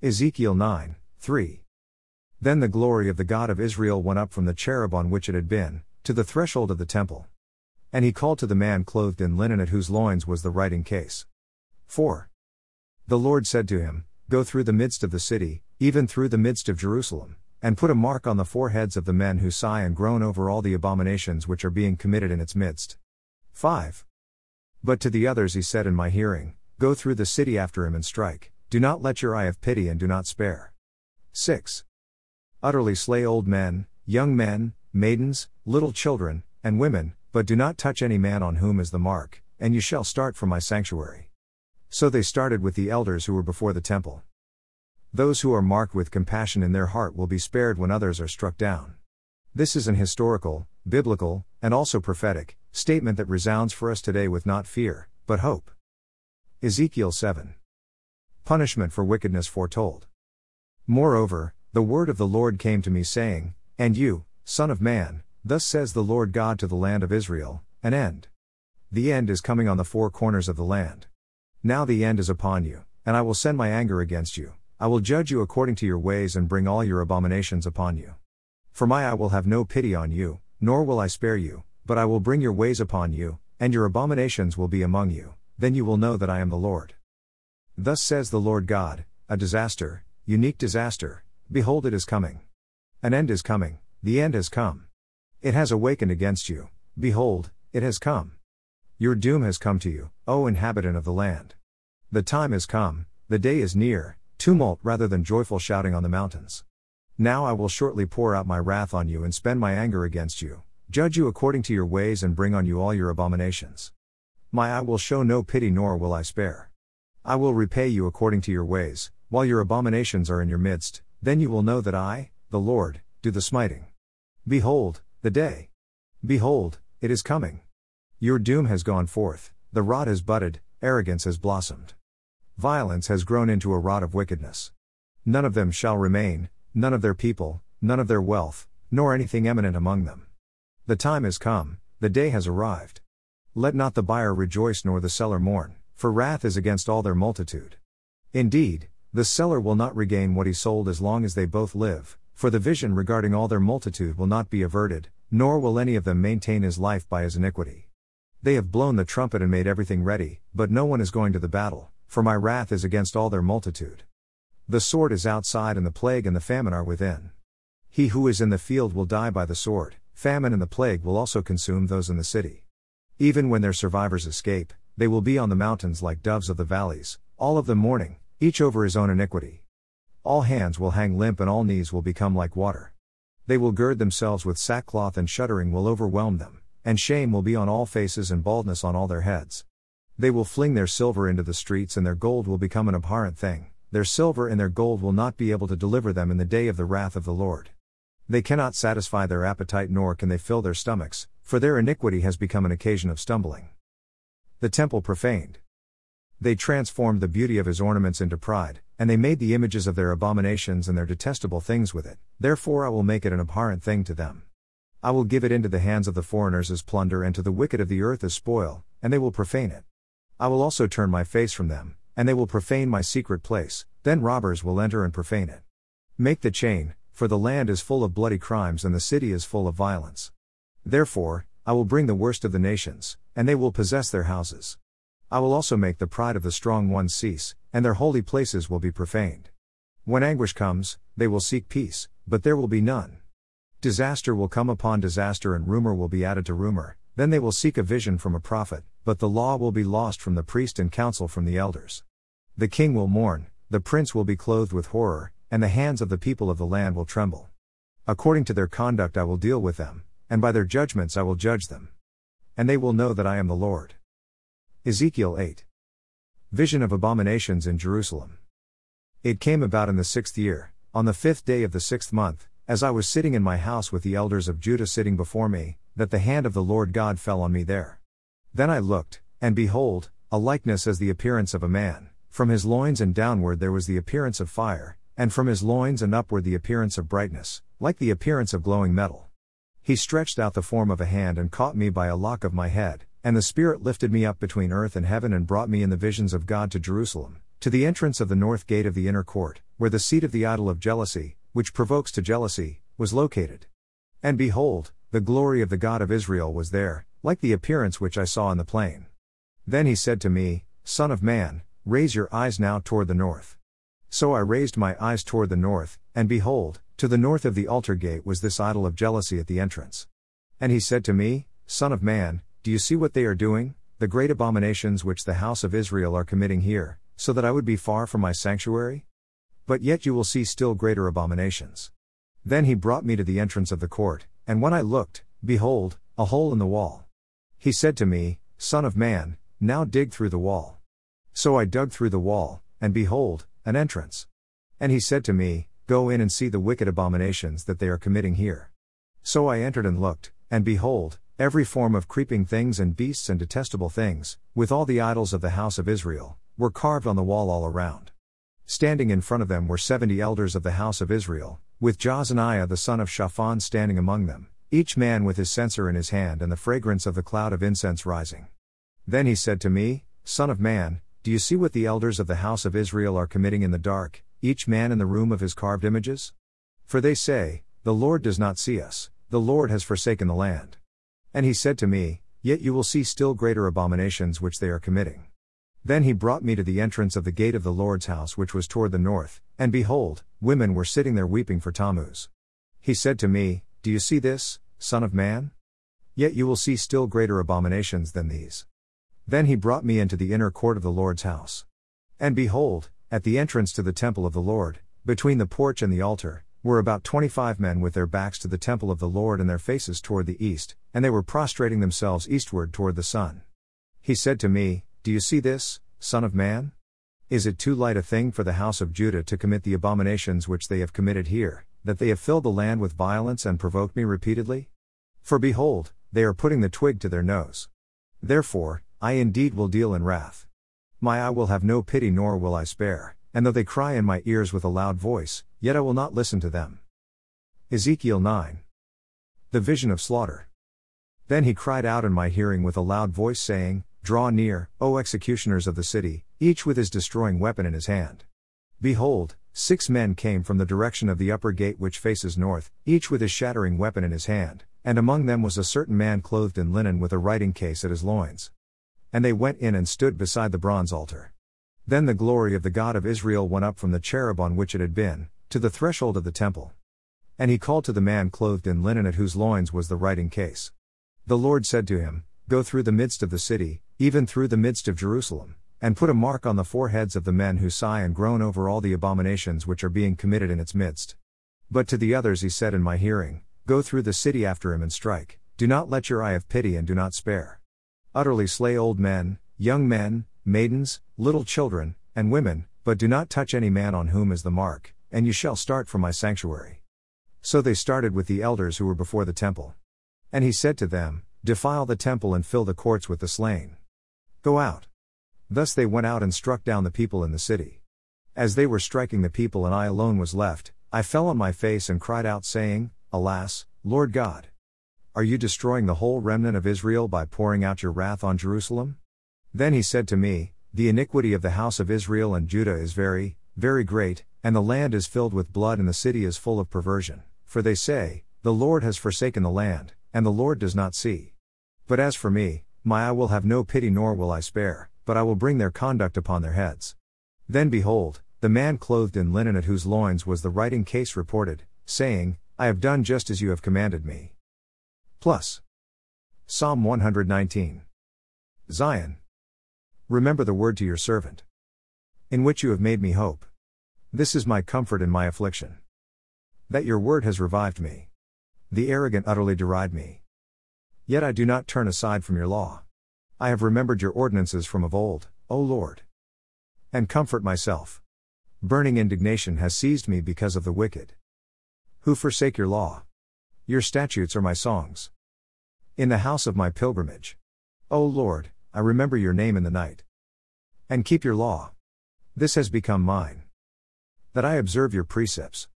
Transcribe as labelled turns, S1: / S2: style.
S1: Ezekiel 9, 3. Then the glory of the God of Israel went up from the cherub on which it had been, to the threshold of the temple. And he called to the man clothed in linen at whose loins was the writing case. 4. The Lord said to him, Go through the midst of the city, even through the midst of Jerusalem, and put a mark on the foreheads of the men who sigh and groan over all the abominations which are being committed in its midst. 5. But to the others he said in my hearing, Go through the city after him and strike, do not let your eye have pity and do not spare. 6. Utterly slay old men, young men, maidens, little children, and women, but do not touch any man on whom is the mark, and you shall start from my sanctuary. So they started with the elders who were before the temple. Those who are marked with compassion in their heart will be spared when others are struck down. This is an historical, biblical, and also prophetic statement that resounds for us today with not fear, but hope. Ezekiel 7. Punishment for wickedness foretold. Moreover, the word of the Lord came to me, saying, And you, Son of man, thus says the Lord God to the land of Israel, an end. The end is coming on the four corners of the land. Now the end is upon you, and I will send my anger against you, I will judge you according to your ways and bring all your abominations upon you. For my eye will have no pity on you, nor will I spare you, but I will bring your ways upon you, and your abominations will be among you, then you will know that I am the Lord. Thus says the Lord God a disaster, unique disaster, behold it is coming. An end is coming, the end has come. It has awakened against you, behold, it has come. Your doom has come to you, O inhabitant of the land. The time is come, the day is near, tumult rather than joyful shouting on the mountains. Now I will shortly pour out my wrath on you and spend my anger against you, judge you according to your ways and bring on you all your abominations. My eye will show no pity nor will I spare. I will repay you according to your ways, while your abominations are in your midst, then you will know that I, the Lord, do the smiting. Behold, the day. Behold, it is coming. Your doom has gone forth, the rod has budded, arrogance has blossomed. Violence has grown into a rod of wickedness. None of them shall remain, none of their people, none of their wealth, nor anything eminent among them. The time is come, the day has arrived. Let not the buyer rejoice nor the seller mourn, for wrath is against all their multitude. Indeed, the seller will not regain what he sold as long as they both live, for the vision regarding all their multitude will not be averted, nor will any of them maintain his life by his iniquity. They have blown the trumpet and made everything ready, but no one is going to the battle for my wrath is against all their multitude. The sword is outside, and the plague and the famine are within. He who is in the field will die by the sword, famine and the plague will also consume those in the city. Even when their survivors escape, they will be on the mountains like doves of the valleys, all of them mourning, each over his own iniquity. All hands will hang limp and all knees will become like water. They will gird themselves with sackcloth and shuddering will overwhelm them, and shame will be on all faces and baldness on all their heads. They will fling their silver into the streets and their gold will become an abhorrent thing. Their silver and their gold will not be able to deliver them in the day of the wrath of the Lord. They cannot satisfy their appetite nor can they fill their stomachs, for their iniquity has become an occasion of stumbling. The temple profaned. They transformed the beauty of his ornaments into pride, and they made the images of their abominations and their detestable things with it, therefore I will make it an abhorrent thing to them. I will give it into the hands of the foreigners as plunder and to the wicked of the earth as spoil, and they will profane it. I will also turn my face from them, and they will profane my secret place, then robbers will enter and profane it. Make the chain, for the land is full of bloody crimes and the city is full of violence. Therefore, I will bring the worst of the nations, and they will possess their houses. I will also make the pride of the strong ones cease, and their holy places will be profaned. When anguish comes, they will seek peace, but there will be none. Disaster will come upon disaster, and rumor will be added to rumor, then they will seek a vision from a prophet, but the law will be lost from the priest and counsel from the elders. The king will mourn, the prince will be clothed with horror, and the hands of the people of the land will tremble. According to their conduct I will deal with them, and by their judgments I will judge them. And they will know that I am the Lord. Ezekiel 8. Vision of abominations in Jerusalem. It came about in the sixth year, on the fifth day of the sixth month, as I was sitting in my house with the elders of Judah sitting before me, that the hand of the Lord God fell on me there. Then I looked, and behold, a likeness as the appearance of a man, from his loins and downward there was the appearance of fire, and from his loins and upward the appearance of brightness, like the appearance of glowing metal. He stretched out the form of a hand and caught me by a lock of my head, and the Spirit lifted me up between earth and heaven and brought me in the visions of God to Jerusalem, to the entrance of the north gate of the inner court, where the seat of the idol of jealousy, which provokes to jealousy, was located. And behold, the glory of the God of Israel was there, like the appearance which I saw in the plain. Then he said to me, Son of man, raise your eyes now toward the north. So I raised my eyes toward the north, and behold, to the north of the altar gate was this idol of jealousy at the entrance. And he said to me, Son of man, do you see what they are doing, the great abominations which the house of Israel are committing here, so that I would be far from my sanctuary? But yet you will see still greater abominations. Then he brought me to the entrance of the court, and when I looked, behold, a hole in the wall. He said to me, Son of man, now dig through the wall. So I dug through the wall, and behold, an entrance. And he said to me, Go in and see the wicked abominations that they are committing here. So I entered and looked, and behold, every form of creeping things and beasts and detestable things, with all the idols of the house of Israel, were carved on the wall all around. Standing in front of them were seventy elders of the house of Israel, with Jaazaniah the son of Shaphan standing among them, each man with his censer in his hand and the fragrance of the cloud of incense rising. Then he said to me, Son of man, do you see what the elders of the house of Israel are committing in the dark, each man in the room of his carved images? For they say, The Lord does not see us, the Lord has forsaken the land. And he said to me, Yet you will see still greater abominations which they are committing. Then he brought me to the entrance of the gate of the Lord's house which was toward the north, and behold, women were sitting there weeping for Tammuz. He said to me, Do you see this, Son of Man? Yet you will see still greater abominations than these. Then he brought me into the inner court of the Lord's house. And behold, at the entrance to the temple of the Lord, between the porch and the altar, were about twenty five men with their backs to the temple of the Lord and their faces toward the east, and they were prostrating themselves eastward toward the sun. He said to me, Do you see this, Son of Man? Is it too light a thing for the house of Judah to commit the abominations which they have committed here, that they have filled the land with violence and provoked me repeatedly? For behold, they are putting the twig to their nose. Therefore, I indeed will deal in wrath. My eye will have no pity nor will I spare, and though they cry in my ears with a loud voice, yet I will not listen to them. Ezekiel 9. The vision of slaughter. Then he cried out in my hearing with a loud voice, saying, Draw near, O executioners of the city, each with his destroying weapon in his hand. Behold, six men came from the direction of the upper gate which faces north, each with his shattering weapon in his hand, and among them was a certain man clothed in linen with a writing case at his loins. And they went in and stood beside the bronze altar. Then the glory of the God of Israel went up from the cherub on which it had been, to the threshold of the temple. And he called to the man clothed in linen at whose loins was the writing case. The Lord said to him, Go through the midst of the city, even through the midst of Jerusalem, and put a mark on the foreheads of the men who sigh and groan over all the abominations which are being committed in its midst. But to the others he said in my hearing, Go through the city after him and strike, do not let your eye have pity and do not spare. Utterly slay old men, young men, maidens, little children, and women, but do not touch any man on whom is the mark, and you shall start from my sanctuary. So they started with the elders who were before the temple. And he said to them, Defile the temple and fill the courts with the slain. Go out. Thus they went out and struck down the people in the city. As they were striking the people and I alone was left, I fell on my face and cried out, saying, Alas, Lord God! Are you destroying the whole remnant of Israel by pouring out your wrath on Jerusalem? Then he said to me, The iniquity of the house of Israel and Judah is very, very great, and the land is filled with blood and the city is full of perversion, for they say, The Lord has forsaken the land and the Lord does not see. But as for me, my eye will have no pity nor will I spare, but I will bring their conduct upon their heads. Then behold, the man clothed in linen at whose loins was the writing case reported, saying, I have done just as you have commanded me. Plus. Psalm 119. Zayin. Remember the word to your servant. In which you have made me hope. This is my comfort in my affliction. That your word has revived me. The arrogant utterly deride me. Yet I do not turn aside from your law. I have remembered your ordinances from of old, O Lord. And comfort myself. Burning indignation has seized me because of the wicked. Who forsake your law. Your statutes are my songs. In the house of my pilgrimage. O Lord, I remember your name in the night. And keep your law. This has become mine. That I observe your precepts.